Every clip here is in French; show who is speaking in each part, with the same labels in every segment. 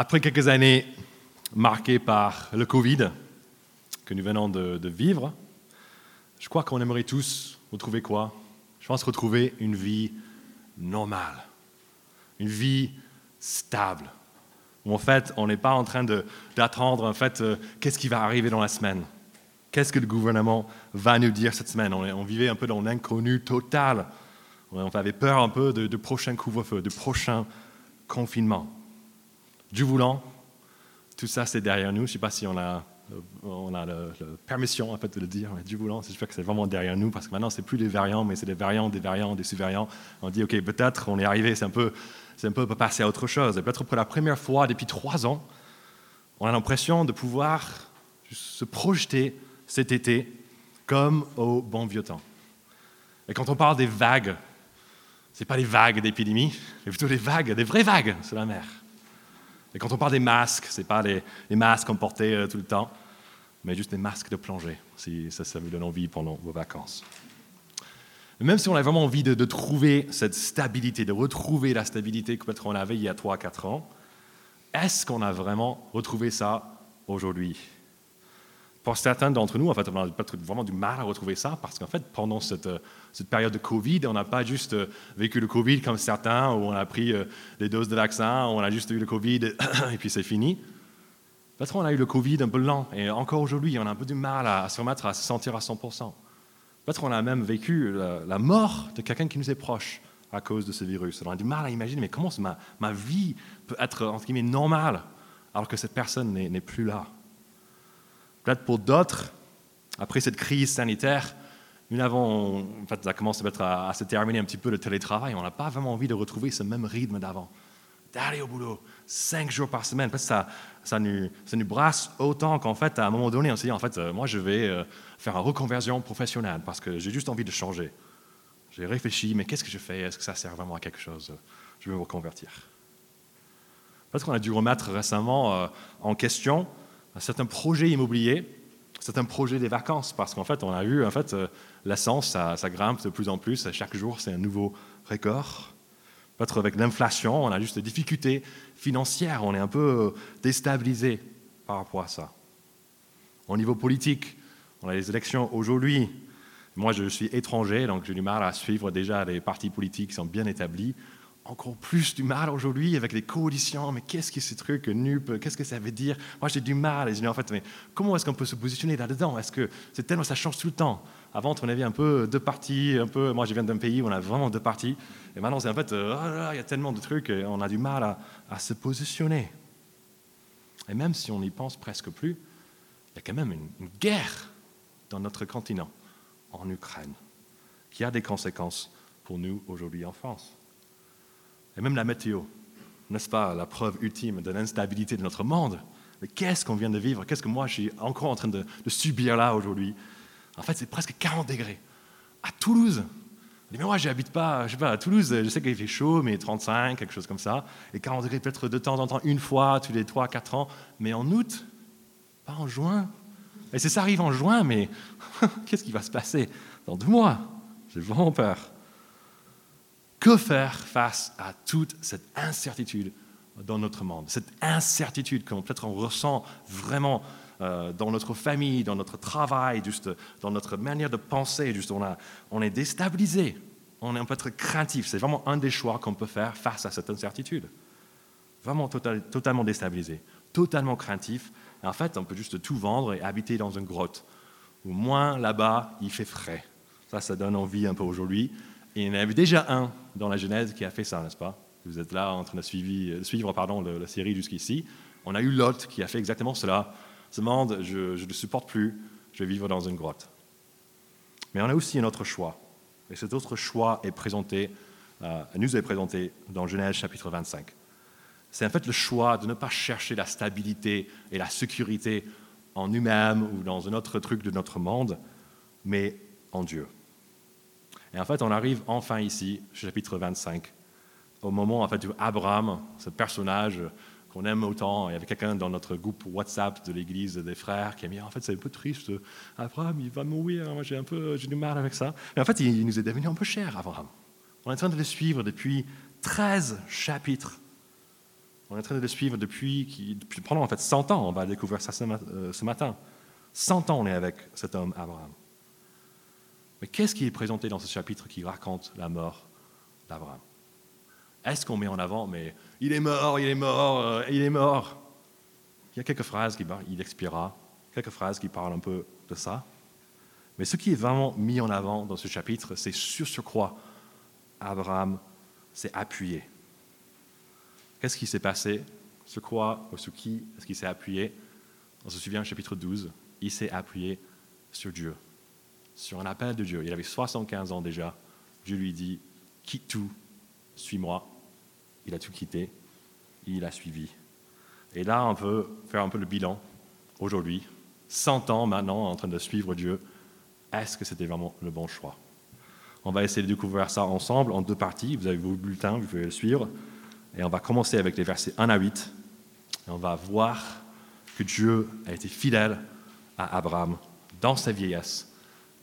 Speaker 1: Après quelques années marquées par le Covid que nous venons de, vivre, je crois qu'on aimerait tous retrouver quoi? Je pense retrouver une vie normale, une vie stable, où en fait on n'est pas en train d'attendre en fait euh, qu'est-ce qui va arriver dans la semaine, qu'est-ce que le gouvernement va nous dire cette semaine? On vivait un peu dans l'inconnu total, on avait peur un peu de, de prochain couvre-feu, de prochain confinement. Dieu voulant, tout ça c'est derrière nous. Je ne sais pas si on a, euh, la permission en fait, de le dire, mais Dieu voulant, j'espère que c'est vraiment derrière nous parce que maintenant c'est plus des variants, mais c'est des variants, des variants, des sous-variants. On dit ok, peut-être on est arrivé, c'est un peu, c'est un peu passer à autre chose. Et peut-être pour la première fois depuis trois ans, on a l'impression de pouvoir se projeter cet été comme au bon vieux temps. Et quand on parle des vagues, ce n'est pas les vagues d'épidémie, mais plutôt les vagues, des vraies vagues sur la mer. Et quand on parle des masques, ce n'est pas les, masques qu'on portait euh, tout le temps, mais juste des masques de plongée, si ça, vous donne envie pendant vos vacances. Même si on a vraiment envie de, de trouver cette stabilité, de retrouver la stabilité que peut-être on avait il y a 3-4 ans, est-ce qu'on a vraiment retrouvé ça aujourd'hui? Pour certains d'entre nous, en fait, on a vraiment du mal à retrouver ça parce qu'en fait, pendant cette, euh, période de Covid, on n'a pas juste euh, vécu le Covid comme certains, où on a pris euh, des doses de vaccin, où on a juste eu le Covid et puis c'est fini. Peut-être on a eu le Covid un peu lent et encore aujourd'hui, on a un peu du mal à, se remettre à se sentir à 100%. Peut-être on a même vécu la, mort de quelqu'un qui nous est proche à cause de ce virus. On a du mal à imaginer, mais comment ma, ma vie peut être, entre guillemets, normale alors que cette personne n'est plus là? Peut-être pour d'autres, après cette crise sanitaire, nous avons, en fait, ça commence à, se terminer un petit peu le télétravail. On n'a pas vraiment envie de retrouver ce même rythme d'avant. D'aller au boulot, cinq jours par semaine. Parce ça, ça, nous, ça nous brasse autant qu'en fait, à un moment donné, on s'est dit, en fait, euh, moi, je vais euh, faire une reconversion professionnelle parce que j'ai juste envie de changer. J'ai réfléchi, mais qu'est-ce que je fais? Est-ce que ça sert vraiment à quelque chose? Je vais me reconvertir. Peut-être qu'on a dû remettre récemment euh, en question certains projets immobiliers, certains projets des vacances, parce qu'en fait, on a vu, en fait, euh, l'essence, ça, ça grimpe de plus en plus. Chaque jour, c'est un nouveau record. Peut-être avec l'inflation, on a juste des difficultés financières, on est un peu euh, déstabilisé par rapport à ça. Au niveau politique, on a les élections aujourd'hui. Moi, je suis étranger, donc j'ai du mal à suivre déjà les partis politiques qui sont bien établis. Encore plus du mal aujourd'hui avec les coalitions. Mais qu'est-ce que ce truc NUP Qu'est-ce que ça veut dire? Moi, j'ai du mal. Et je dis, en fait, mais comment est-ce qu'on peut se positionner là-dedans? Est-ce que c'est tellement ça change tout le temps? Avant, on avait un peu deux partis. Un peu, moi, je viens d'un pays où on a vraiment deux partis. Et maintenant, c'est en fait, euh, oh il y a tellement de trucs, et on a du mal à, à se positionner. Et même si on n'y pense presque plus, il y a quand même une, une guerre dans notre continent, en Ukraine, qui a des conséquences pour nous aujourd'hui en France. Et même la météo, n'est-ce pas, la preuve ultime de l'instabilité de notre monde. Mais qu'est-ce qu'on vient de vivre? Qu'est-ce que moi je suis encore en train de, subir là aujourd'hui? En fait, c'est presque 40 degrés. À Toulouse, mais moi, je n'habite pas, je sais pas, à Toulouse, je sais qu'il fait chaud, mais 35, quelque chose comme ça. Et 40 degrés peut-être de temps en temps, une fois, tous les 3, 4 ans. Mais en août, pas en juin. Et si ça arrive en juin, mais qu'est-ce qui va se passer dans deux mois? J'ai vraiment peur. Que faire face à toute cette incertitude dans notre monde? Cette incertitude que peut-être on ressent vraiment euh, dans notre famille, dans notre travail, juste dans notre manière de penser. Juste on, a, on est déstabilisé, on est un peu être craintif. C'est vraiment un des choix qu'on peut faire face à cette incertitude. Vraiment total, totalement déstabilisé, totalement craintif. Et en fait, on peut juste tout vendre et habiter dans une grotte. Au moins là-bas, il fait frais. Ça, ça donne envie un peu aujourd'hui. Il y en avait déjà un dans la Genèse qui a fait ça, n'est-ce pas? Vous êtes là en train de suivre, suivre pardon, la série jusqu'ici. On a eu Lot qui a fait exactement cela. Ce monde, je ne le supporte plus, je vais vivre dans une grotte. Mais on a aussi un autre choix. Et cet autre choix est présenté, euh, nous est présenté dans Genèse chapitre 25. C'est en fait le choix de ne pas chercher la stabilité et la sécurité en nous-mêmes ou dans un autre truc de notre monde, mais en Dieu. Et en fait, on arrive enfin ici, chapitre 25, au moment en fait, où Abraham, ce personnage qu'on aime autant, il y avait quelqu'un dans notre groupe WhatsApp de l'église des frères qui a mis en fait c'est un peu triste, Abraham il va mourir, moi j'ai un peu j'ai du mal avec ça. Mais en fait, il nous est devenu un peu cher, Abraham. On est en train de le suivre depuis 13 chapitres. On est en train de le suivre depuis, pendant en fait 100 ans. On va découvrir ça euh, ce, matin. 100 ans, on est avec cet homme Abraham. Mais qu'est-ce qui est présenté dans ce chapitre qui raconte la mort d'Abraham? Est-ce qu'on met en avant, mais il est mort, il est mort, euh, il est mort? Il y a quelques phrases qui il expira, quelques phrases qui parlent un peu de ça. Mais ce qui est vraiment mis en avant dans ce chapitre, c'est sur ce quoi Abraham s'est appuyé. Qu'est-ce qui s'est passé? Sur quoi ou sur qui est-ce qu'il s'est appuyé? On se souvient, chapitre 12, il s'est appuyé sur Dieu, sur un appel de Dieu. Il avait 75 ans déjà. Dieu lui dit, quitte tout, suis-moi. Il a tout quitté, il a suivi. Et là, on peut faire un peu le bilan aujourd'hui, 100 ans maintenant en train de suivre Dieu. Est-ce que c'était vraiment le bon choix? On va essayer de découvrir ça ensemble en deux parties. Vous avez vos bulletins, vous pouvez le suivre. Et on va commencer avec les versets 1 à 8. Et on va voir que Dieu a été fidèle à Abraham dans sa vieillesse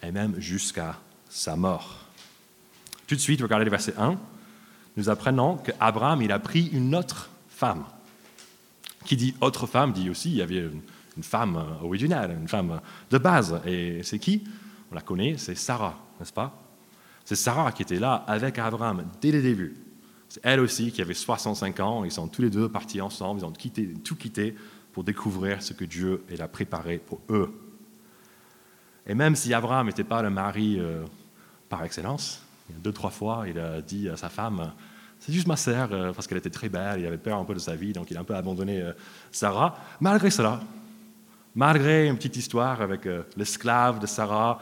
Speaker 1: et même jusqu'à sa mort. Tout de suite, regardez le verset 1. Nous apprenons qu'Abraham, il a pris une autre femme. Qui dit autre femme dit aussi il y avait une, femme originale, une femme de base. Et c'est qui? On la connaît, c'est Sarah, n'est-ce pas? C'est Sarah qui était là avec Abraham dès le début. C'est elle aussi qui avait 65 ans. Ils sont tous les deux partis ensemble. Ils ont tout quitté pour découvrir ce que Dieu a préparé pour eux. Et même si Abraham n'était pas le mari euh, par excellence, deux, trois fois, il a dit à sa femme C'est juste ma sœur, euh, parce qu'elle était très belle, il avait peur un peu de sa vie, donc il a un peu abandonné euh, Sarah. Malgré cela, malgré une petite histoire avec l'esclave de Sarah,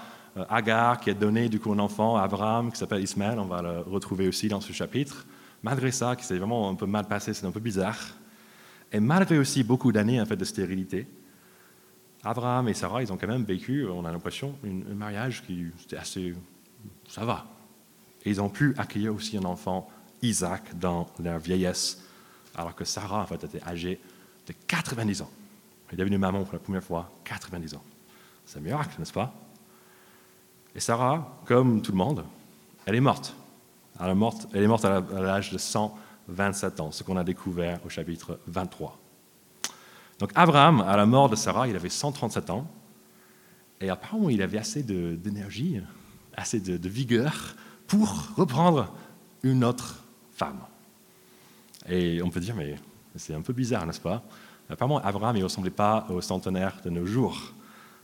Speaker 1: Agar, qui a donné du coup un enfant à Abraham qui s'appelle Ismaël, on va le retrouver aussi dans ce chapitre, malgré ça, qui s'est vraiment un peu mal passé, c'est un peu bizarre, et malgré aussi beaucoup d'années en fait, de stérilité, Abraham et Sarah, ils ont quand même vécu, on a l'impression, un mariage qui était assez. ça va. Et ils ont pu accueillir aussi un enfant, Isaac, dans leur vieillesse, alors que Sarah, en fait, était âgée de 90 ans. Elle est devenue maman pour la première fois, 90 ans. C'est un miracle, n'est-ce pas? Et Sarah, comme tout le monde, elle est morte. Elle est morte, elle est morte à l'âge de 127 ans, ce qu'on a découvert au chapitre 23. Donc Abraham, à la mort de Sarah, il avait 137 ans, et apparemment il avait assez d'énergie, assez de, vigueur pour reprendre une autre femme. Et on peut dire, mais c'est un peu bizarre, n'est-ce pas? Apparemment, Abraham ne ressemblait pas au centenaire de nos jours.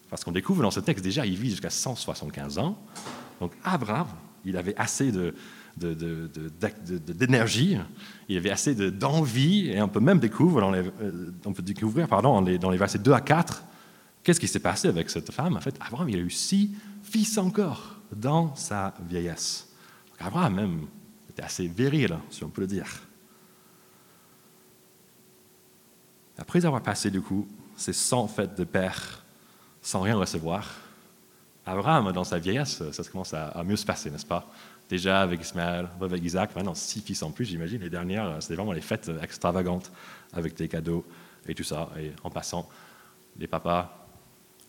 Speaker 1: Parce qu'on découvre dans ce texte, déjà, il vit jusqu'à 175 ans. Donc Abraham, il avait assez de, d'énergie, il y avait assez d'envie, et on peut même découvrir dans les, euh, on peut découvrir, pardon, dans les, versets 2 à 4, qu'est-ce qui s'est passé avec cette femme? En fait, Abraham, il a eu six fils encore dans sa vieillesse. Abraham même était assez viril, si on peut le dire. Après avoir passé, du coup, ces 100 fêtes de père sans rien recevoir, Abraham, dans sa vieillesse, ça commence à mieux se passer, n'est-ce pas? Déjà avec Ismaël, avec Isaac, maintenant six fils en plus, j'imagine. Les dernières, euh, c'était vraiment les fêtes extravagantes avec des cadeaux et tout ça. Et en passant, les papas,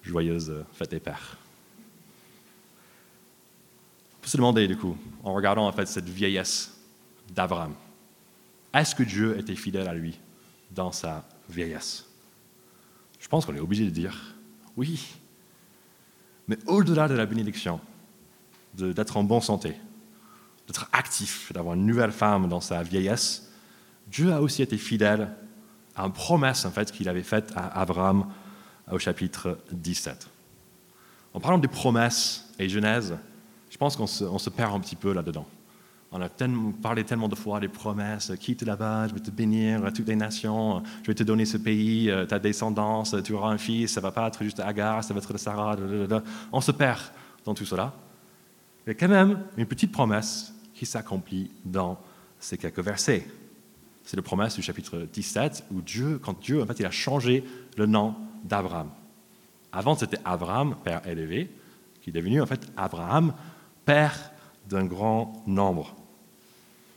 Speaker 1: joyeuses euh, fêtes des pères. On peut se demander, du coup, en regardant en fait cette vieillesse d'Abraham, est-ce que Dieu était fidèle à lui dans sa vieillesse? Je pense qu'on est obligé de dire oui. Mais au-delà de la bénédiction, d'être en bonne santé, d'être actif, d'avoir une nouvelle femme dans sa vieillesse, Dieu a aussi été fidèle à une promesse en fait, qu'il avait faite à Abraham au chapitre 17. En parlant des promesses et Genèse, je pense qu'on se, perd un petit peu là-dedans. On a parlé tellement de fois des promesses, quitte là-bas, je vais te bénir, toutes les nations, je vais te donner ce pays, euh, ta descendance, tu auras un fils, ça va pas être juste Agar, ça va être Sarah. On se perd dans tout cela. Il y a quand même une petite promesse qui s'accomplit dans ces quelques versets. C'est la promesse du chapitre 17 où Dieu, quand Dieu, en fait, il a changé le nom d'Abraham. Avant, c'était Abraham, père élevé, qui est devenu en fait Abraham, père d'un grand nombre.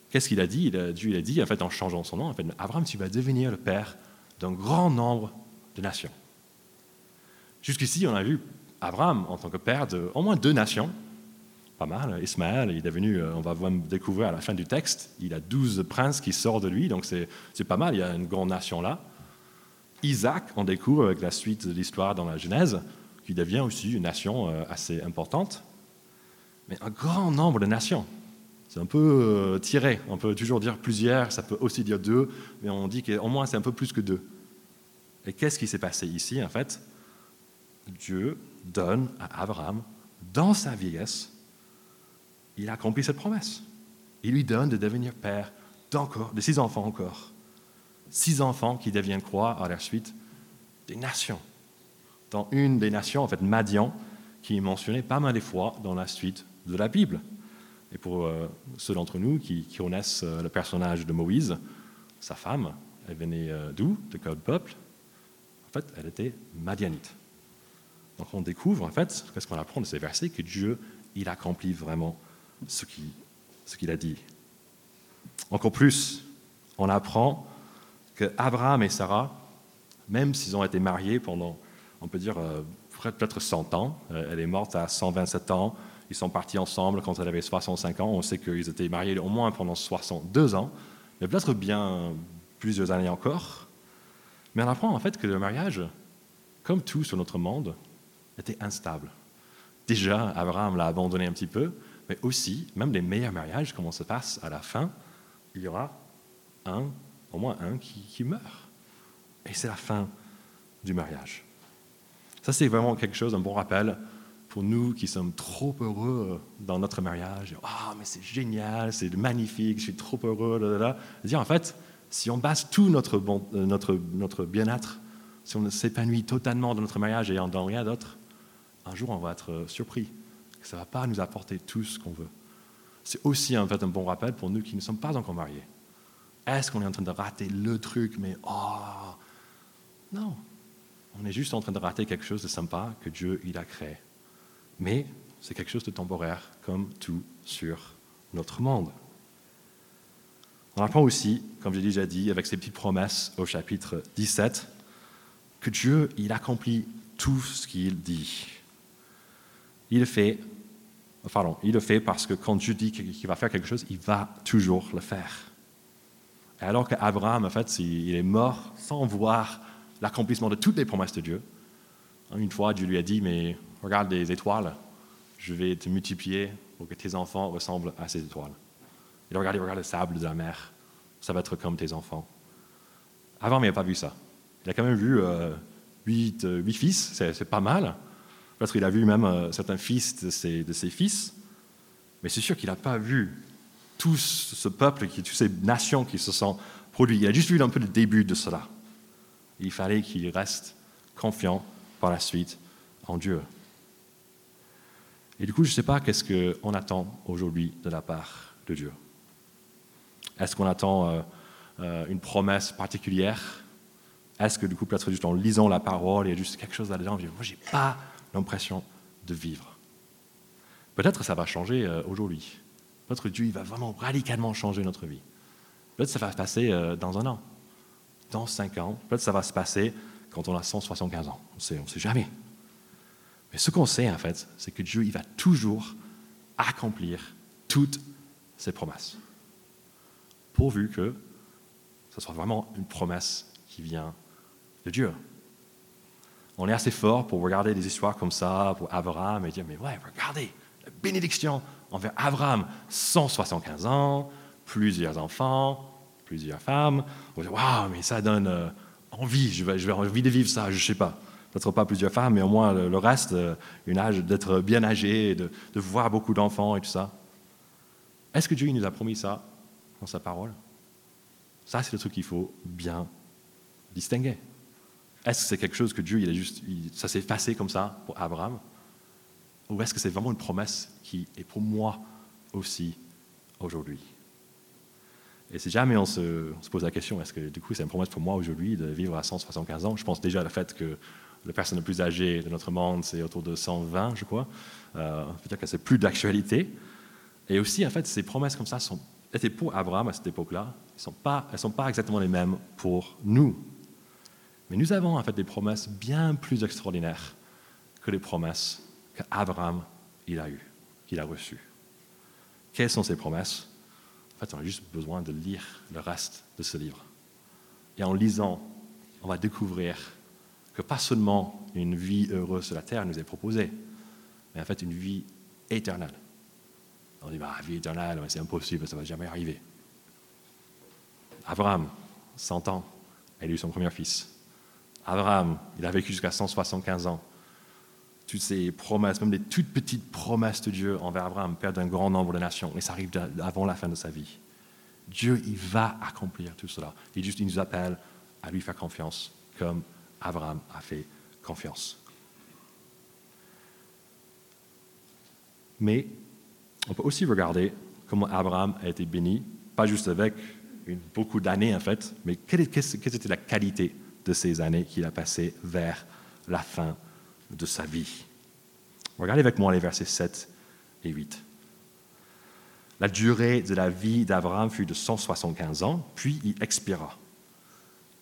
Speaker 1: Qu'est-ce qu'il a dit? Dieu a dit, en changeant son nom, Abraham, tu vas devenir le père d'un grand nombre de nations. Jusqu'ici, on a vu Abraham en tant que père de au moins deux nations, pas mal. Ismaël, il est devenu, euh, on va découvrir à la fin du texte, il a douze princes qui sortent de lui, donc c'est pas mal, il y a une grande nation là. Isaac, on découvre avec la suite de l'histoire dans la Genèse, qui devient aussi une nation euh, assez importante. Mais un grand nombre de nations. C'est un peu euh, tiré. On peut toujours dire plusieurs, ça peut aussi dire deux, mais on dit qu'au moins c'est un peu plus que deux. Et qu'est-ce qui s'est passé ici, en fait? Dieu donne à Abraham, dans sa vieillesse, il a accompli cette promesse. Il lui donne de devenir père d'encore, de six enfants encore. Six enfants qui deviennent croix à la suite des nations. Dans une des nations, en fait, Madian, qui est mentionné pas mal de fois dans la suite de la Bible. Et pour euh, ceux d'entre nous qui, connaissent euh, le personnage de Moïse, sa femme, elle venait euh, d'où? De quel peuple? En fait, elle était madianite. Donc on découvre, en fait, qu'est-ce qu'on apprend de ces versets? Que Dieu, il accomplit vraiment ce qu'il a dit. Encore plus, on apprend que Abraham et Sarah, même s'ils ont été mariés pendant, on peut dire, peut-être 100 ans, elle est morte à 127 ans, ils sont partis ensemble quand elle avait 65 ans. On sait qu'ils étaient mariés au moins pendant 62 ans, mais peut-être bien plusieurs années encore. Mais on apprend en fait que le mariage, comme tout sur notre monde, était instable. Déjà, Abraham l'a abandonné un petit peu, mais aussi, même les meilleurs mariages, comment se passe à la fin, il y aura un, au moins un qui, meurt. Et c'est la fin du mariage. Ça, c'est vraiment quelque chose, un bon rappel pour nous qui sommes trop heureux dans notre mariage, ah, mais c'est génial, c'est magnifique, je suis trop heureux, là, là, Dire, en fait, si on base tout notre, bon, euh, notre, notre bien-être, si on s'épanouit totalement dans notre mariage et dans rien d'autre, un jour on va être euh, surpris ça ne va pas nous apporter tout ce qu'on veut. C'est aussi en fait un bon rappel pour nous qui ne sommes pas encore mariés. Est-ce qu'on est en train de rater le truc, mais oh non, on est juste en train de rater quelque chose de sympa que Dieu il a créé mais c'est quelque chose de temporaire, comme tout sur notre monde. On apprend aussi, comme j'ai déjà dit, avec ces petites promesses au chapitre 17, que Dieu, il accomplit tout ce qu'il dit. Il fait, pardon, il le fait parce que quand Dieu dit qu'il va faire quelque chose, il va toujours le faire. Et alors qu'Abraham, en fait, il est mort sans voir l'accomplissement de toutes les promesses de Dieu, une fois, Dieu lui a dit, mais regarde les étoiles, je vais te multiplier pour que tes enfants ressemblent à ces étoiles. Il a regardé, regarde le sable de la mer, ça va être comme tes enfants. Avant, il n'a pas vu ça. Il a quand même vu euh, euh, huit, fils, c'est pas mal. Parce qu'il a vu même euh, certains fils de ses, fils. Mais c'est sûr qu'il n'a pas vu tout ce peuple, toutes ces nations qui se sont produites. Il a juste vu un peu le début de cela. Il fallait qu'il reste confiant par la suite en Dieu. Et du coup, je ne sais pas qu'est-ce qu'on attend aujourd'hui de la part de Dieu. Est-ce qu'on attend euh, euh, une promesse particulière? Est-ce que du coup, peut-être juste en lisant la parole, il y a juste quelque chose là-dedans, moi, je n'ai pas l'impression de vivre. Peut-être ça va changer euh, aujourd'hui. Notre Dieu, il va vraiment radicalement changer notre vie. Peut-être ça va se passer dans un an, dans cinq ans. Peut-être ça va se passer quand on a 175 ans. On ne sait jamais. Mais ce qu'on sait, en fait, c'est que Dieu, il va toujours accomplir toutes ses promesses. Pourvu que ce soit vraiment une promesse qui vient de Dieu. On est assez fort pour regarder des histoires comme ça, pour Abraham, et dire, mais ouais, regardez, la bénédiction envers Abraham, 175 ans, plusieurs enfants, plusieurs femmes. On dire, waouh, mais ça donne euh, envie, je vais, je vais envie de vivre ça, je ne sais pas peut-être pas plusieurs femmes, mais au moins le, reste, euh, une âge d'être bien âgé, de, de voir beaucoup d'enfants et tout ça. Est-ce que Dieu nous a promis ça dans sa parole? Ça, c'est le truc qu'il faut bien distinguer. Est-ce que c'est quelque chose que Dieu, il a juste, ça s'est passé comme ça pour Abraham? Ou est-ce que c'est vraiment une promesse qui est pour moi aussi aujourd'hui? Et si jamais on se, pose la question, est-ce que du coup c'est une promesse pour moi aujourd'hui de vivre à 175 ans? Je pense déjà à le fait que la personne la plus âgée de notre monde, c'est autour de 120, je crois. Euh, Peut-être que c'est plus d'actualité. Et aussi, en fait, ces promesses comme ça sont, étaient pour Abraham à cette époque-là. Elles ne sont pas exactement les mêmes pour nous. Mais nous avons en fait des promesses bien plus extraordinaires que les promesses qu'Abraham a eues. qu'il a reçues. Quelles sont ces promesses? En fait, on a juste besoin de lire le reste de ce livre. Et en lisant, on va découvrir que pas seulement une vie heureuse sur la terre nous est proposée, mais en fait une vie éternelle. On dit, bah, vie éternelle, c'est impossible, ça ne va jamais arriver. Abraham, 100 ans, a eu son premier fils. Abraham, il a vécu jusqu'à 175 ans. Toutes ces promesses, même les toutes petites promesses de Dieu envers Abraham, père d'un grand nombre de nations, et ça arrive avant la fin de sa vie. Dieu, il va accomplir tout cela. Il, juste, il nous appelle à lui faire confiance, comme Abraham a fait confiance. Mais on peut aussi regarder comment Abraham a été béni, pas juste avec beaucoup d'années en fait, mais quelle, était la qualité de ces années qu'il a passées vers la fin de sa vie. Regardez avec moi les versets 7 et 8. La durée de la vie d'Abraham fut de 175 ans, puis il expira.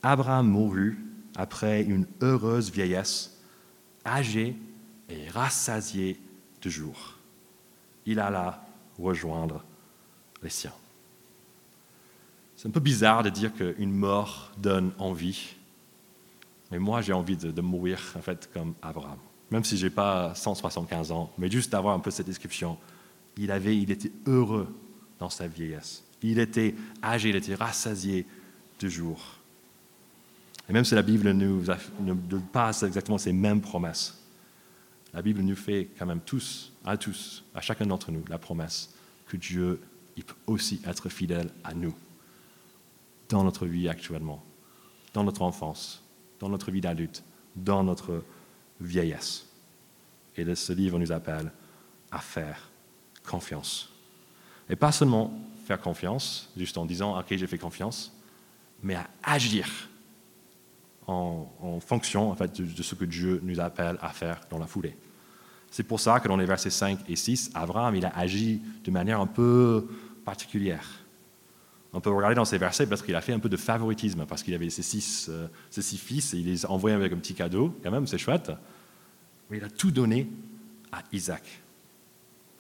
Speaker 1: Abraham mourut après une heureuse vieillesse, âgé et rassasié de jours. Il alla rejoindre les siens. C'est un peu bizarre de dire qu'une mort donne envie, mais moi j'ai envie de, mourir en fait comme Abraham. Même si je n'ai pas 175 ans, mais juste d'avoir un peu cette description. Il, avait, il était heureux dans sa vieillesse. Il était âgé, il était rassasié de jours. Et même si la Bible ne nous donne pas exactement ces mêmes promesses, la Bible nous fait quand même tous, à tous, à chacun d'entre nous, la promesse que Dieu il peut aussi être fidèle à nous dans notre vie actuellement, dans notre enfance, dans notre vie d'adulte, dans notre vieillesse. Et ce livre nous appelle à faire confiance. Et pas seulement faire confiance, juste en disant, OK, j'ai fait confiance, mais à agir en, fonction en fait, de, ce que Dieu nous appelle à faire dans la foulée. C'est pour ça que dans les versets 5 et 6, Abraham il a agi de manière un peu particulière. On peut regarder dans ces versets parce qu'il a fait un peu de favoritisme, parce qu'il avait ses six, euh, ses six fils et il les a envoyés avec un petit cadeau, quand même, c'est chouette. Mais il a tout donné à Isaac.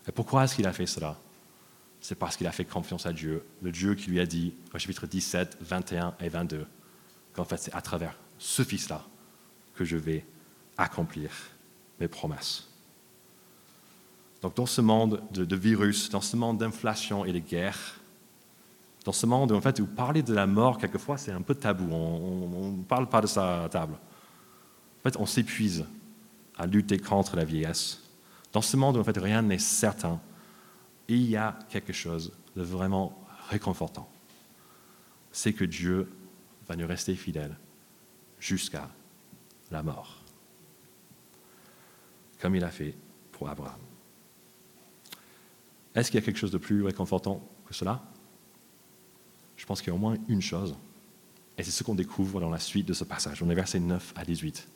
Speaker 1: Et pourquoi est-ce qu'il a fait cela? C'est parce qu'il a fait confiance à Dieu, le Dieu qui lui a dit, au chapitre 17, 21 et 22, qu'en fait c'est à travers ce fils-là que je vais accomplir mes promesses. Donc dans ce monde de, virus, dans ce monde d'inflation et de guerre, dans ce monde en fait, où parler de la mort, quelquefois, c'est un peu tabou. On ne parle pas de ça à table. En fait, on s'épuise à lutter contre la vieillesse. Dans ce monde où en fait, rien n'est certain, il y a quelque chose de vraiment réconfortant. C'est que Dieu va nous rester fidèle jusqu'à la mort, comme il a fait pour Abraham. Est-ce qu'il y a quelque chose de plus réconfortant que cela? Je pense qu'il y a au moins une chose, et c'est ce qu'on découvre dans la suite de ce passage, on est versets 9 à 18.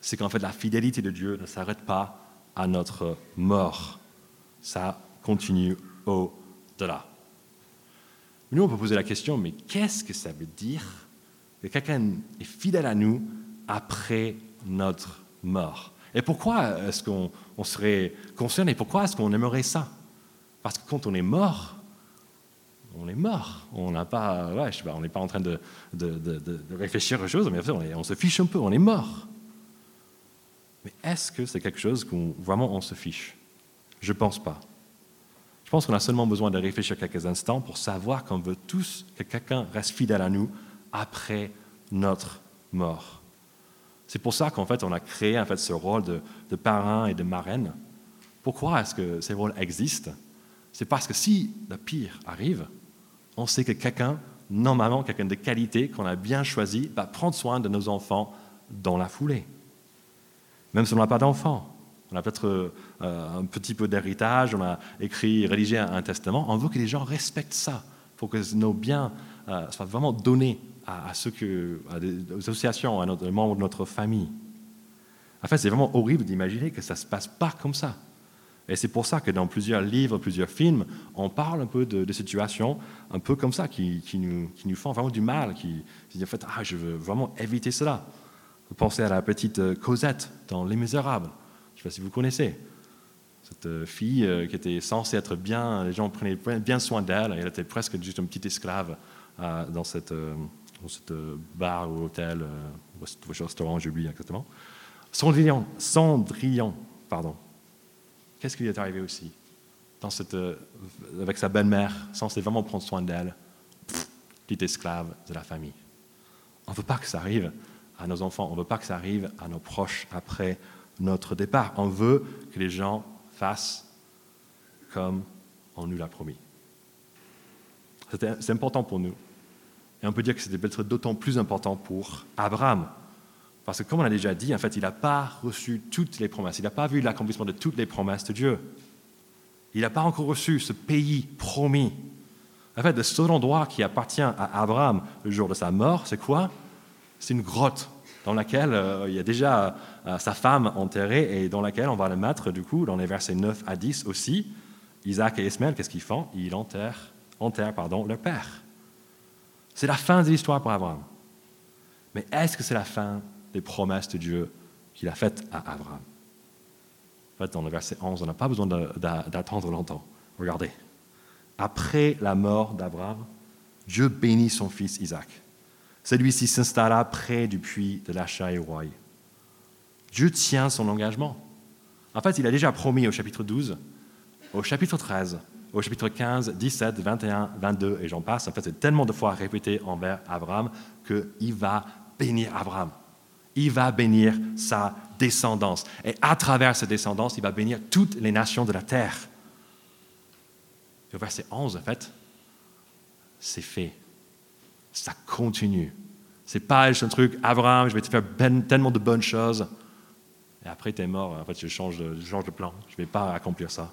Speaker 1: C'est qu'en fait, la fidélité de Dieu ne s'arrête pas à notre mort, ça continue au-delà. Nous, on peut poser la question, mais qu'est-ce que ça veut dire que quelqu'un est fidèle à nous après notre mort? Et pourquoi est-ce qu'on serait concerné? Pourquoi est-ce qu'on aimerait ça? Parce que quand on est mort, on est mort. On pas, n'est pas en train de, réfléchir aux choses, mais on, on, se fiche un peu, on est mort. Mais est-ce que c'est quelque chose qu'on vraiment on se fiche? Je ne pense pas. Je pense qu'on a seulement besoin de réfléchir quelques instants pour savoir qu'on veut tous que quelqu'un reste fidèle à nous après notre mort. C'est pour ça qu'en fait, on a créé en fait, ce rôle de, de parrain et de marraine. Pourquoi est-ce que ces rôles existent? C'est parce que si le pire arrive, on sait que quelqu'un, normalement quelqu'un de qualité, qu'on a bien choisi, va prendre soin de nos enfants dans la foulée. Même si on n'a pas d'enfants, on a peut-être euh, un petit peu d'héritage, on a écrit, rédigé un, testament, on veut que les gens respectent ça, pour que nos biens euh, soient vraiment donnés à, ceux que, des associations, à notre, membres de notre famille. En fait, c'est vraiment horrible d'imaginer que ça ne se passe pas comme ça. Et c'est pour ça que dans plusieurs livres, plusieurs films, on parle un peu de, situations un peu comme ça, qui, nous, qui nous font vraiment du mal, qui, disent en fait, ah, je veux vraiment éviter cela. Pensez à la petite euh, Cosette dans Les Misérables. Je ne sais pas si vous connaissez. cette euh, fille euh, qui était censée être bien, les gens prenaient bien soin d'elle, elle était presque juste une petite esclave dans cette, dans cette bar ou hôtel, ou restaurant, j'oublie exactement. Cendrillon, Cendrillon, pardon. Qu'est-ce qui lui est arrivé aussi cette, Avec sa belle-mère, censée vraiment prendre soin d'elle, petite esclave de la famille. On ne veut pas que ça arrive à nos enfants, on ne veut pas que ça arrive à nos proches après notre départ. On veut que les gens fassent comme on nous l'a promis. C'est important pour nous. Et on peut dire que c'était peut-être d'autant plus important pour Abraham. Parce que comme on a déjà dit, en fait, il n'a pas reçu toutes les promesses. Il n'a pas vu l'accomplissement de toutes les promesses de Dieu. Il n'a pas encore reçu ce pays promis. En fait, le seul endroit qui appartient à Abraham le jour de sa mort, c'est quoi? C'est une grotte dans laquelle euh, il y a déjà euh, sa femme enterrée et dans laquelle on va le mettre, du coup, dans les versets 9 à 10 aussi. Isaac et Ismaël, qu'est-ce qu'ils font? Ils enterrent, enterrent pardon, leur père. C'est la fin de l'histoire pour Abraham. Mais est-ce que c'est la fin des promesses de Dieu qu'il a faites à Abraham En fait, dans le verset 11, on n'a pas besoin d'attendre longtemps. Regardez. Après la mort d'Abraham, Dieu bénit son fils Isaac. Celui-ci s'installa près du puits de et roi. Dieu tient son engagement. En fait, il a déjà promis au chapitre 12, au chapitre 13, au chapitre 15, 17, 21, 22, et j'en passe. En fait, c'est tellement de fois répété envers Abraham qu'il va bénir Abraham. Il va bénir sa descendance. Et à travers sa descendance, il va bénir toutes les nations de la terre. Le verset 11, en fait, c'est fait ça continue. C'est pas juste un truc, Abraham, je vais te faire ben, tellement de bonnes choses, et après tu es mort, en fait je change, de, je change de plan, je ne vais pas accomplir ça.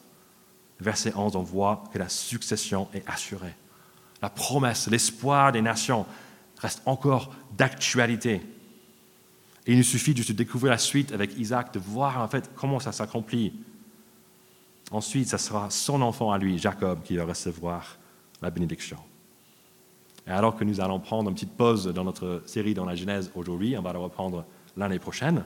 Speaker 1: Verset 11, on voit que la succession est assurée. La promesse, l'espoir des nations reste encore d'actualité. Et il nous suffit juste de découvrir la suite avec Isaac, de voir en fait comment ça s'accomplit. Ensuite, ce sera son enfant à lui, Jacob, qui va recevoir la bénédiction. Et alors que nous allons prendre une petite pause dans notre série dans la Genèse aujourd'hui, on va la reprendre l'année prochaine,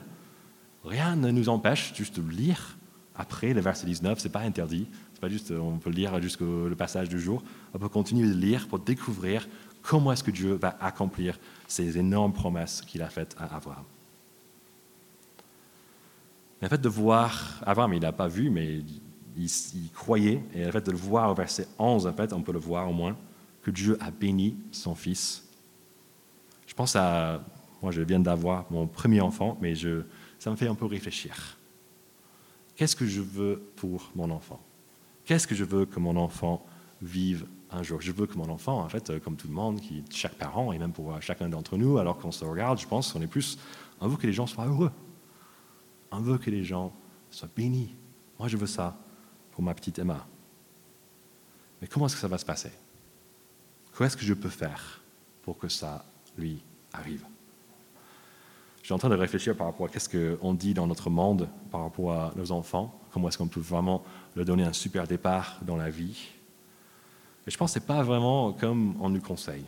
Speaker 1: rien ne nous empêche juste de lire après le verset 19, ce n'est pas interdit, c'est pas juste, on peut lire jusqu'au passage du jour, on peut continuer de lire pour découvrir comment est-ce que Dieu va accomplir ces énormes promesses qu'il a faites à Abraham. Le fait de voir, Abraham, il n'a pas vu, mais il, croyait, et le fait de le voir au verset 11, en fait, on peut le voir au moins, que Dieu a béni son fils. Je pense à, moi je viens d'avoir mon premier enfant, mais je, ça me fait un peu réfléchir. Qu'est-ce que je veux pour mon enfant? Qu'est-ce que je veux que mon enfant vive un jour? Je veux que mon enfant, en fait, comme tout le monde, qui, chaque parent, et même pour chacun d'entre nous, alors qu'on se regarde, je pense qu'on est plus, on veut que les gens soient heureux. On veut que les gens soient bénis. Moi, je veux ça pour ma petite Emma. Mais comment est-ce que ça va se passer? Qu'est-ce que je peux faire pour que ça lui arrive? Je suis en train de réfléchir par rapport à ce qu'on dit dans notre monde par rapport à nos enfants, comment est-ce qu'on peut vraiment leur donner un super départ dans la vie? Et je pense que ce n'est pas vraiment comme on nous conseille.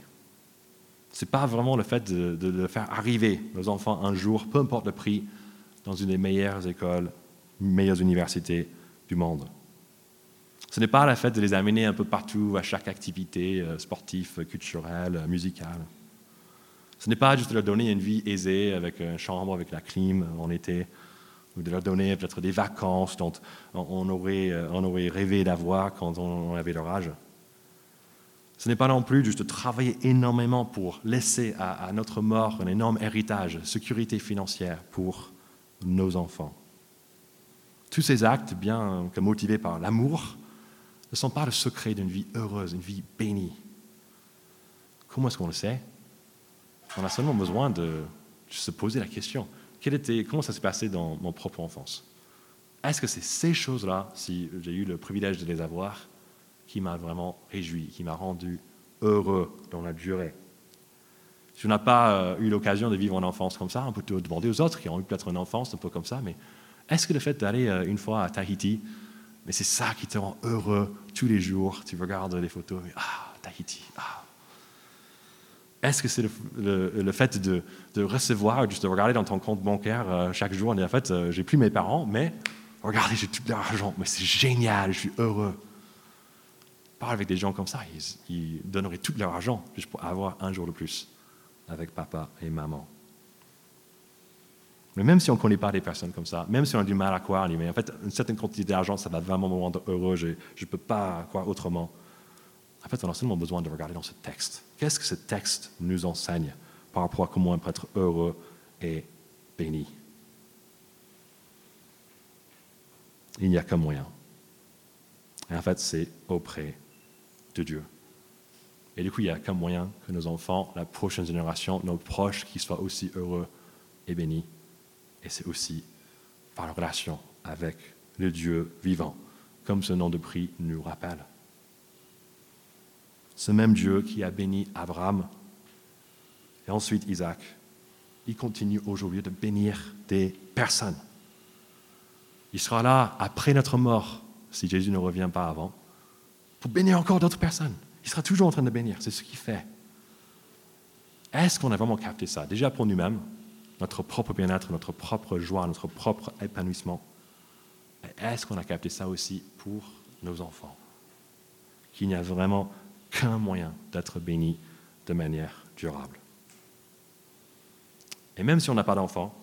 Speaker 1: Ce n'est pas vraiment le fait de, de, faire arriver nos enfants un jour, peu importe le prix, dans une des meilleures écoles, meilleures universités du monde. Ce n'est pas la fête de les amener un peu partout à chaque activité euh, sportive, culturelle, musicale. Ce n'est pas juste de leur donner une vie aisée avec une chambre, avec la clim en été, ou de leur donner peut-être des vacances dont on aurait, euh, on aurait rêvé d'avoir quand on avait leur âge. Ce n'est pas non plus juste de travailler énormément pour laisser à notre mort un énorme héritage, sécurité financière pour nos enfants. Tous ces actes, bien que motivés par l'amour, ne sont pas le secret d'une vie heureuse, une vie bénie. Comment est-ce qu'on le sait? On a seulement besoin de se poser la question. était, comment ça s'est passé dans mon propre enfance? Est-ce que c'est ces choses-là, si j'ai eu le privilège de les avoir, qui m'a vraiment réjoui, qui m'a rendu heureux dans la durée? Si on n'a pas euh, eu l'occasion de vivre une enfance comme ça, on peut demander aux autres qui ont eu peut-être une enfance un peu comme ça, mais est-ce que le fait d'aller euh, une fois à Tahiti, mais c'est ça qui te rend heureux tous les jours? Tu regardes les photos, et, ah, Tahiti, ah. Est-ce que c'est le, fait de, recevoir, juste de regarder dans ton compte bancaire euh, chaque jour, en fait, j'ai plus mes parents, mais Regardez, j'ai tout l'argent, mais c'est génial, je suis heureux. Parle avec des gens comme ça, ils donneraient tout leur argent juste pour avoir un jour de plus avec papa et maman. Mais même si on ne connaît pas des personnes comme ça, même si on a du mal à croire, mais en fait, une certaine quantité d'argent, ça va vraiment me rendre heureux, je ne peux pas croire autrement. En fait, on a seulement besoin de regarder dans ce texte. Qu'est-ce que ce texte nous enseigne par rapport à comment on peut être heureux et béni? Il n'y a qu'un moyen. Et en fait, c'est auprès de Dieu. Et du coup, il n'y a qu'un moyen que nos enfants, la prochaine génération, nos proches, qui soient aussi heureux et bénis. Et c'est aussi par la relation avec le Dieu vivant, comme ce nom de prix nous rappelle. Ce même Dieu qui a béni Abraham et ensuite Isaac, il continue aujourd'hui de bénir des personnes. Il sera là après notre mort, si Jésus ne revient pas avant, pour bénir encore d'autres personnes. Il sera toujours en train de bénir, c'est ce qu'il fait. Est-ce qu'on a vraiment capté ça? Déjà pour nous-mêmes, notre propre bien-être, notre propre joie, notre propre épanouissement. Est-ce qu'on a capté ça aussi pour nos enfants? Qu'il n'y a vraiment qu'un moyen d'être béni de manière durable. Et même si on n'a pas d'enfants,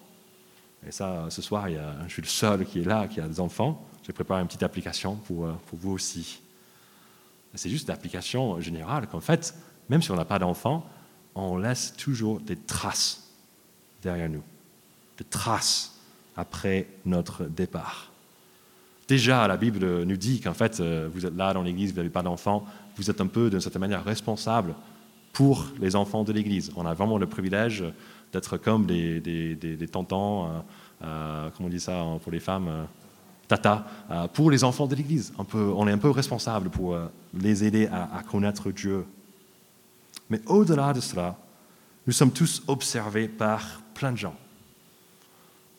Speaker 1: et ça, ce soir, je suis le seul qui est là, qui a des enfants, j'ai préparé une petite application pour, euh, pour vous aussi. C'est juste une application générale qu'en fait, même si on n'a pas d'enfants, on laisse toujours des traces derrière nous, des traces après notre départ. Déjà, la Bible nous dit qu'en fait, euh, vous êtes là dans l'Église, vous n'avez pas d'enfants, vous êtes un peu, d'une certaine manière, responsable pour les enfants de l'Église. On a vraiment le privilège d'être comme des, des, euh, euh, comment on dit ça pour les femmes, tata, pour les enfants de l'Église. On, est un peu responsable pour les aider à connaître Dieu. Mais au-delà de cela, nous sommes tous observés par plein de gens.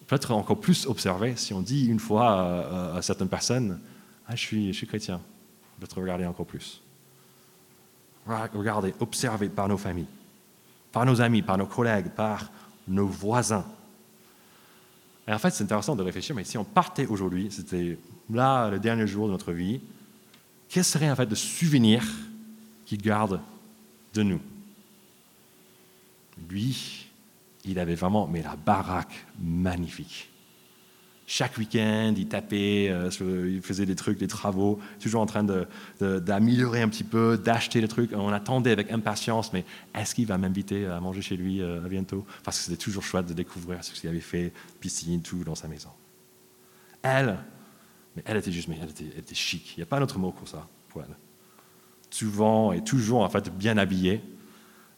Speaker 1: Peut-être encore plus observés si on dit une fois à, certaines personnes ah, je, suis, je suis chrétien. Peut-être regarder encore plus. Regardez, observez par nos familles, par nos amis, par nos collègues, par nos voisins. En fait, c'est intéressant de réfléchir, mais si on partait aujourd'hui, c'était là le dernier jour de notre vie, quel serait en fait le souvenir qui garde de nous? Lui, il avait vraiment mais la baraque magnifique. Chaque week-end, il tapait, euh, il faisait des trucs, des travaux, toujours en train d'améliorer un petit peu, d'acheter des trucs. On attendait avec impatience, mais est-ce qu'il va m'inviter à manger chez lui euh, bientôt? Parce que c'était toujours chouette de découvrir ce qu'il avait fait, piscine, tout dans sa maison. Elle, mais elle était juste, mais elle était, chic. Il n'y a pas un autre mot pour ça, pour elle. Souvent et toujours en fait bien habillée,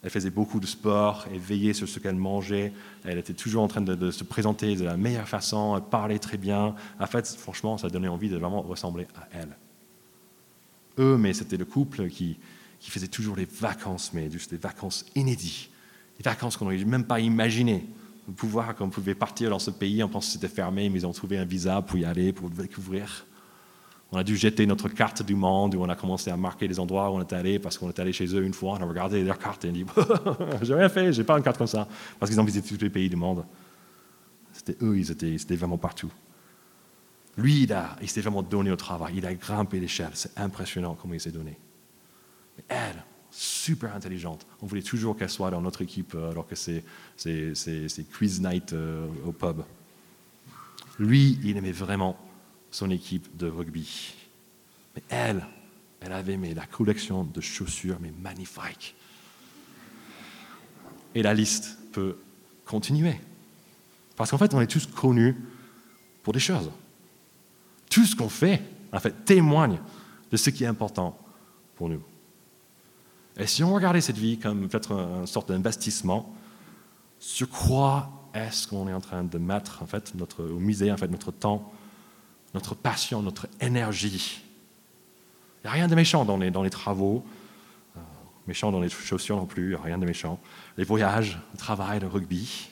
Speaker 1: elle faisait beaucoup de sport, elle veillait sur ce qu'elle mangeait, elle était toujours en train de, se présenter de la meilleure façon, elle parlait très bien. En fait, franchement, ça donnait envie de vraiment ressembler à elle. Eux, mais c'était le couple qui, qui faisait toujours les vacances, mais juste des vacances inédites, des vacances qu'on n'aurait même pas imaginées. pouvoir qu'on pouvait partir dans ce pays, on pensait que c'était fermé, mais ils ont trouvé un visa pour y aller, pour découvrir. On a dû jeter notre carte du monde où on a commencé à marquer les endroits où on est allé parce qu'on est allé chez eux une fois, on a regardé leur carte et on a dit J'ai rien fait, j'ai pas une carte comme ça. Parce qu'ils ont visité tous les pays du monde. C'était eux, ils étaient, vraiment partout. Lui, il, il s'est vraiment donné au travail, il a grimpé l'échelle. C'est impressionnant comment il s'est donné. Mais elle, super intelligente, on voulait toujours qu'elle soit dans notre équipe euh, alors que c'est quiz night euh, au pub. Lui, il aimait vraiment son équipe de rugby. Mais elle, elle avait mais, la collection de chaussures, mais magnifique. Et la liste peut continuer. Parce qu'en fait, on est tous connus pour des choses. Tout ce qu'on fait, en fait, témoigne de ce qui est important pour nous. Et si on regardait cette vie comme peut-être une sorte d'investissement, sur quoi est-ce qu'on est en train de mettre en fait notre, au en fait notre temps notre passion, notre énergie. Il n'y a rien de méchant dans les, dans les travaux, euh, méchant dans les chaussures non plus, rien de méchant. Les voyages, le travail, le rugby.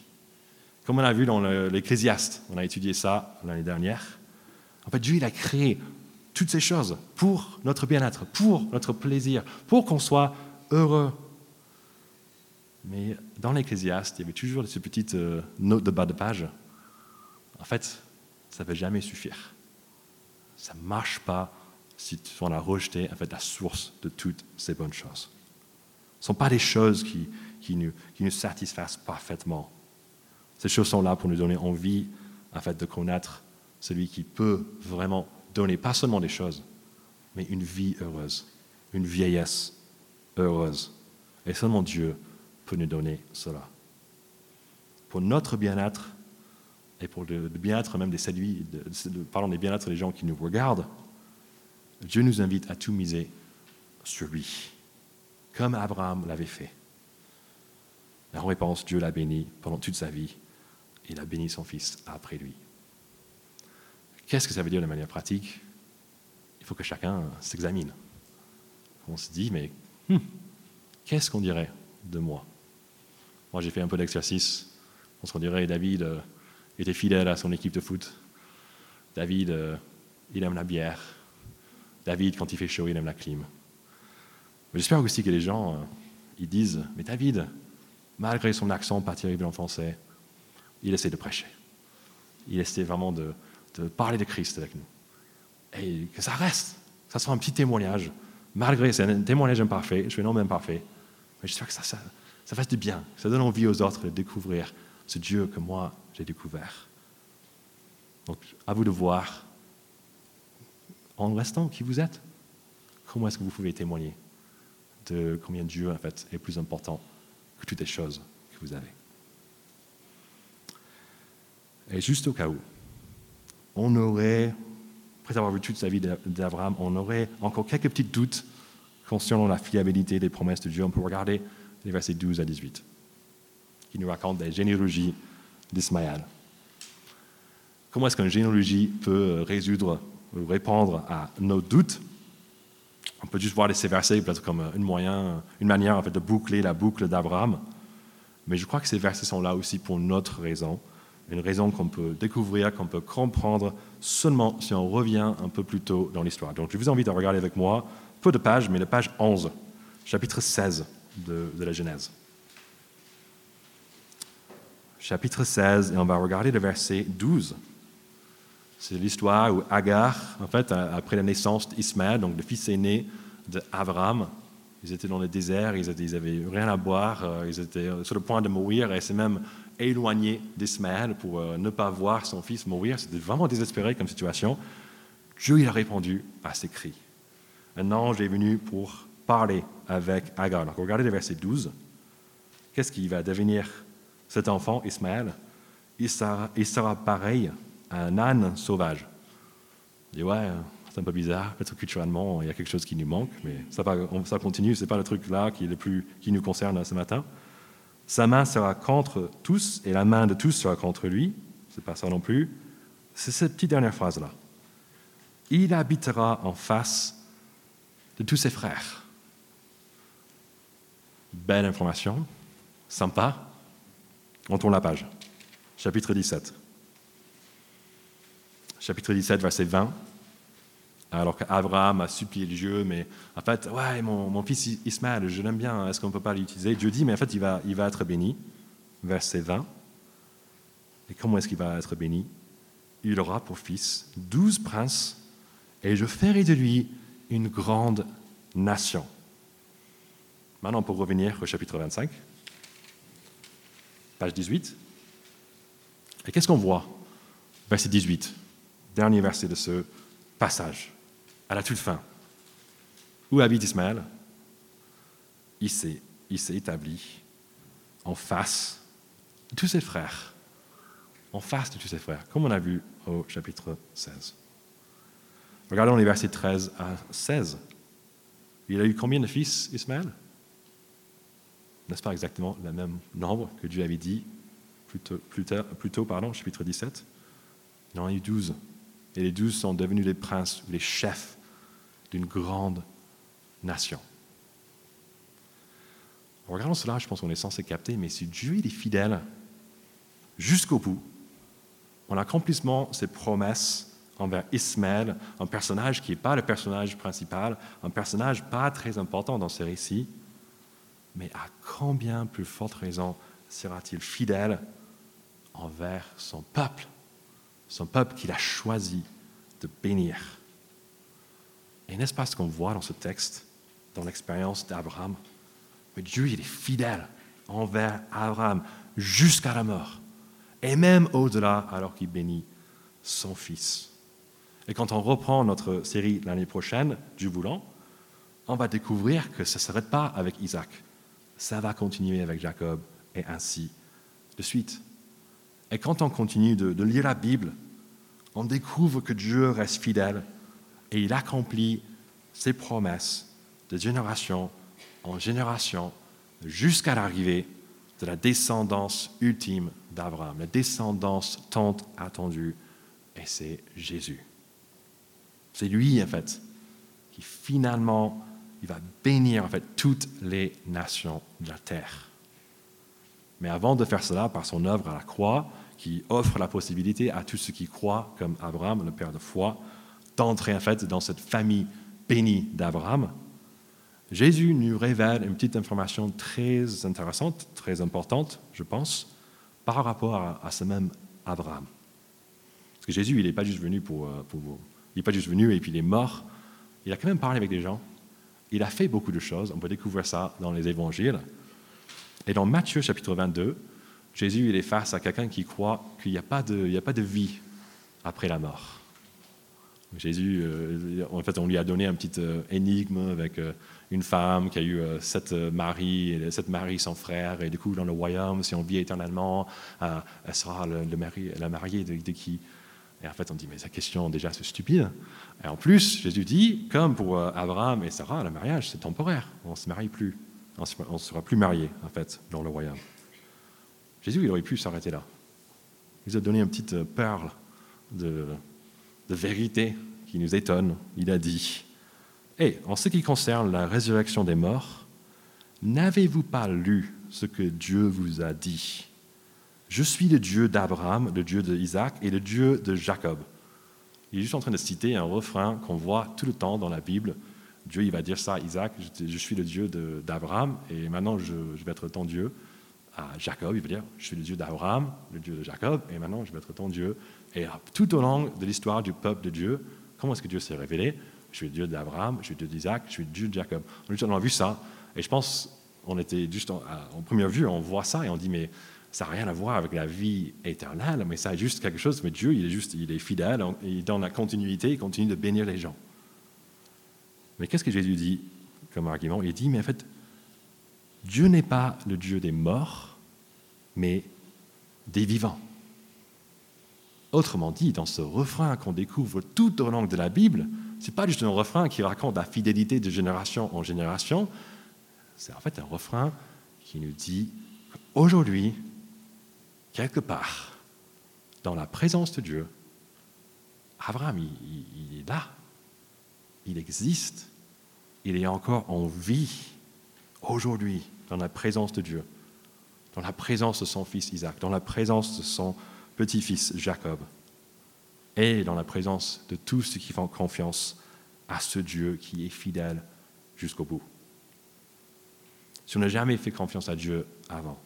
Speaker 1: Comme on a vu dans l'Ecclésiaste, on a étudié ça l'année dernière. En fait, Dieu, il a créé toutes ces choses pour notre bien-être, pour notre plaisir, pour qu'on soit heureux. Mais dans l'Ecclésiaste, il y avait toujours ces petites euh, notes de bas de page. En fait, ça ne va jamais suffire. Ça ne marche pas si on a rejeté en fait, la source de toutes ces bonnes choses. Ce ne sont pas des choses qui, nous, qui nous satisfassent parfaitement. Ces choses sont là pour nous donner envie en fait, de connaître celui qui peut vraiment donner pas seulement des choses, mais une vie heureuse, une vieillesse heureuse. Et seulement Dieu peut nous donner cela. Pour notre bien-être et pour le, bien-être même des séduits, pardon, des bien-être des gens qui nous regardent, Dieu nous invite à tout miser sur lui, comme Abraham l'avait fait. En réponse, Dieu l'a béni pendant toute sa vie. Il a béni son fils après lui. Qu'est-ce que ça veut dire de manière pratique? Il faut que chacun s'examine. On se dit, mais hmm, qu'est-ce qu'on dirait de moi? Moi, j'ai fait un peu d'exercice. On se dirait, David euh, était fidèle à son équipe de foot. David, euh, il aime la bière. David, quand il fait chaud, il aime la clim. J'espère aussi que les gens, euh, ils disent, mais David, malgré son accent pas terrible en français, il essaie de prêcher. Il essaie vraiment de, parler de Christ avec nous. Et que ça reste, que ça soit un petit témoignage, malgré, c'est un témoignage imparfait, je suis non imparfait, mais j'espère que ça, fasse du bien, ça donne envie aux autres de découvrir ce Dieu que moi j'ai découvert. Donc, à vous de voir en restant qui vous êtes. Comment est-ce que vous pouvez témoigner de combien Dieu, en fait, est plus important que toutes les choses que vous avez. Et juste au cas où, on aurait, après avoir vu toute sa vie d'Abraham, on aurait encore quelques petits doutes concernant la fiabilité des promesses de Dieu. On peut regarder les versets 12 à 18, qui nous racontent la généalogie d'Ismaël. Comment est-ce qu'une généalogie peut résoudre répondre à nos doutes? On peut juste voir ces versets comme une, moyen, une manière en fait, de boucler la boucle d'Abraham. Mais je crois que ces versets sont là aussi pour notre raison, une raison qu'on peut découvrir, qu'on peut comprendre seulement si on revient un peu plus tôt dans l'histoire. Donc je vous invite à regarder avec moi, peu de pages, mais la page 11, chapitre 16 de, de la Genèse. Chapitre 16, et on va regarder le verset 12. C'est l'histoire où Agar, en fait, après la naissance d'Ismaël, donc le fils aîné d'Abraham, ils étaient dans le désert, ils n'avaient rien à boire, euh, ils étaient sur le point de mourir et s'est même éloigné d'Ismaël pour euh, ne pas voir son fils mourir. C'était vraiment désespéré comme situation. Dieu il a répondu à ses cris. Un ange est venu pour parler avec Agar. Donc regardez le verset 12. Qu'est-ce qui va devenir cet enfant, Ismaël il sera, il sera pareil un âne sauvage. Je dis, ouais, c'est un peu bizarre, peut-être culturellement, il y a quelque chose qui nous manque, mais ça, ça continue, ce n'est pas le truc là qui, le plus, qui nous concerne ce matin. Sa main sera contre tous, et la main de tous sera contre lui. C'est pas ça non plus. C'est cette petite dernière phrase-là. Il habitera en face de tous ses frères. Belle information, sympa. On tourne la page. Chapitre 17 chapitre 17, verset 20. Alors qu'Abraham a supplié Dieu, mais en fait, ouais, mon, fils Ismaël, je l'aime bien, est-ce qu'on ne peut pas l'utiliser? Dieu dit, mais en fait, il va, il va être béni. Verset 20. Et comment est-ce qu'il va être béni? Il aura pour fils douze princes, et je ferai de lui une grande nation. Maintenant, pour revenir au chapitre 25, page 18. Et qu'est-ce qu'on voit? Verset 18 dernier verset de ce passage, à la toute fin. Où habite Ismaël? Il s'est, établi en face de tous ses frères. En face de tous ses frères, comme on a vu au chapitre 16. Regardons les versets 13 à 16. Il a eu combien de fils, Ismaël? N'est-ce pas exactement le même nombre que Dieu avait dit plus tôt, plus tôt pardon, chapitre 17 Il en a eu douze. Et les douze sont devenus les princes, les chefs d'une grande nation. En regardant cela, je pense qu'on est censé capter, mais si Dieu est fidèle jusqu'au bout, en accomplissant ses promesses envers Ismaël, un personnage qui n'est pas le personnage principal, un personnage pas très important dans ce récit, mais à combien plus forte raison sera-t-il fidèle envers son peuple son peuple qu'il a choisi de bénir? Et n'est-ce pas ce qu'on voit dans ce texte, dans l'expérience d'Abraham? Mais Dieu, est fidèle envers Abraham jusqu'à la mort, et même au-delà, alors qu'il bénit son fils. Et quand on reprend notre série l'année prochaine, du voulant, on va découvrir que ça ne s'arrête pas avec Isaac. Ça va continuer avec Jacob et ainsi de suite. Et quand on continue de, lire la Bible, on découvre que Dieu reste fidèle et il accomplit ses promesses de génération en génération jusqu'à l'arrivée de la descendance ultime d'Abraham, la descendance tant attendue, et c'est Jésus. C'est lui, en fait, qui finalement, il va bénir, en fait, toutes les nations de la terre. Mais avant de faire cela par son œuvre à la croix, qui offre la possibilité à tous ceux qui croient, comme Abraham, le père de foi, d'entrer en fait dans cette famille bénie d'Abraham, Jésus nous révèle une petite information très intéressante, très importante, je pense, par rapport à, ce même Abraham. Parce que Jésus, il n'est pas juste venu pour, euh, il n'est pas juste venu et puis il est mort. Il a quand même parlé avec des gens. Il a fait beaucoup de choses. On peut découvrir ça dans les évangiles. Et dans Matthieu chapitre 22, Jésus il est face à quelqu'un qui croit qu'il n'y a, pas de, a pas de vie après la mort. Jésus, euh, en fait, on lui a donné un petit euh, énigme avec euh, une femme qui a eu sept maris, et sept maris sans frère, et du coup, dans le royaume, si on vit éternellement, elle sera le, mari, la mariée de, qui Et en fait, on dit, mais sa question, déjà, c'est stupide. Et en plus, Jésus dit, comme pour Abraham et Sarah, le mariage, c'est temporaire. On ne se marie plus. On ne sera plus marié, en fait, dans le royaume. Jésus, il aurait pu s'arrêter là. Il nous a donné une petite perle de, vérité qui nous étonne. Il a dit, Et en ce qui concerne la résurrection des morts, n'avez-vous pas lu ce que Dieu vous a dit? Je suis le Dieu d'Abraham, le Dieu d'Isaac et le Dieu de Jacob. Il est juste en train de citer un refrain qu'on voit tout le temps dans la Bible. Dieu, il va dire ça à Isaac, je, suis le Dieu d'Abraham, et maintenant je, vais être ton Dieu. À Jacob, il va dire, je suis le Dieu d'Abraham, le Dieu de Jacob, et maintenant je vais être ton Dieu. Et tout au long de l'histoire du peuple de Dieu, comment est-ce que Dieu s'est révélé? Je suis le Dieu d'Abraham, je suis le Dieu d'Isaac, je suis le Dieu de Jacob. On a vu ça, et je pense, on était juste en, première vue, on voit ça et on dit, mais ça n'a rien à voir avec la vie éternelle, mais ça est juste quelque chose, mais Dieu, il est juste, il est fidèle, et dans la continuité, il continue de bénir les gens. Mais qu'est-ce que Jésus dit comme argument? Il dit, mais en fait, Dieu n'est pas le Dieu des morts, mais des vivants. Autrement dit, dans ce refrain qu'on découvre tout au long de la Bible, ce n'est pas juste un refrain qui raconte la fidélité de génération en génération, c'est en fait un refrain qui nous dit qu'aujourd'hui, quelque part, dans la présence de Dieu, Abraham, il, est là, il existe, il est encore en vie aujourd'hui dans la présence de Dieu, dans la présence de son fils Isaac, dans la présence de son petit-fils Jacob, et dans la présence de tous ceux qui font confiance à ce Dieu qui est fidèle jusqu'au bout. Si on n'a jamais fait confiance à Dieu avant,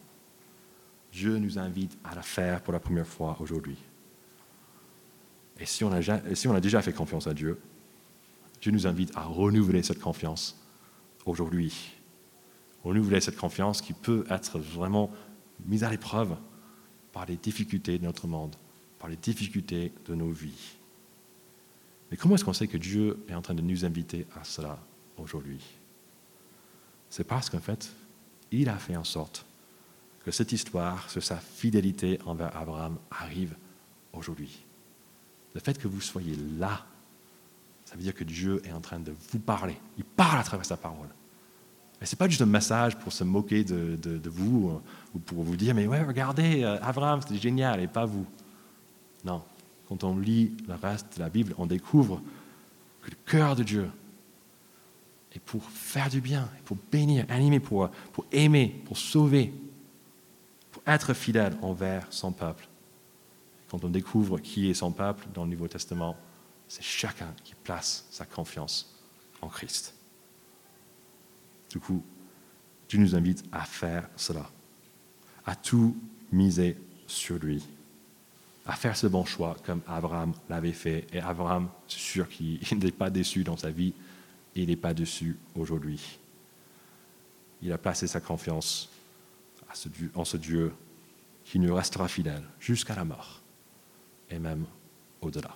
Speaker 1: Dieu nous invite à la faire pour la première fois aujourd'hui. Et si on, a, si on a déjà fait confiance à Dieu, Dieu nous invite à renouveler cette confiance aujourd'hui. Renouveler cette confiance qui peut être vraiment mise à l'épreuve par les difficultés de notre monde, par les difficultés de nos vies. Mais comment est-ce qu'on sait que Dieu est en train de nous inviter à cela aujourd'hui? C'est parce qu'en fait, il a fait en sorte que cette histoire sur sa fidélité envers Abraham arrive aujourd'hui. Le fait que vous soyez là, ça veut dire que Dieu est en train de vous parler. Il parle à travers sa parole. Et ce n'est pas juste un message pour se moquer de, vous euh, ou pour vous dire, mais ouais, regardez, euh, Abraham, c'était génial, et pas vous. Non. Quand on lit le reste de la Bible, on découvre que le cœur de Dieu est pour faire du bien, pour bénir, animer, pour, pour aimer, pour sauver, être fidèle envers son peuple. Quand on découvre qui est son peuple dans le Nouveau Testament, c'est chacun qui place sa confiance en Christ. Du coup, Dieu nous invite à faire cela, à tout miser sur lui, à faire ce bon choix comme Abraham l'avait fait. Et Abraham, c'est sûr qu'il n'est pas déçu dans sa vie il n'est pas dessus aujourd'hui. Il a placé sa confiance en ce Dieu qui nous restera fidèle jusqu'à la mort et même au-delà.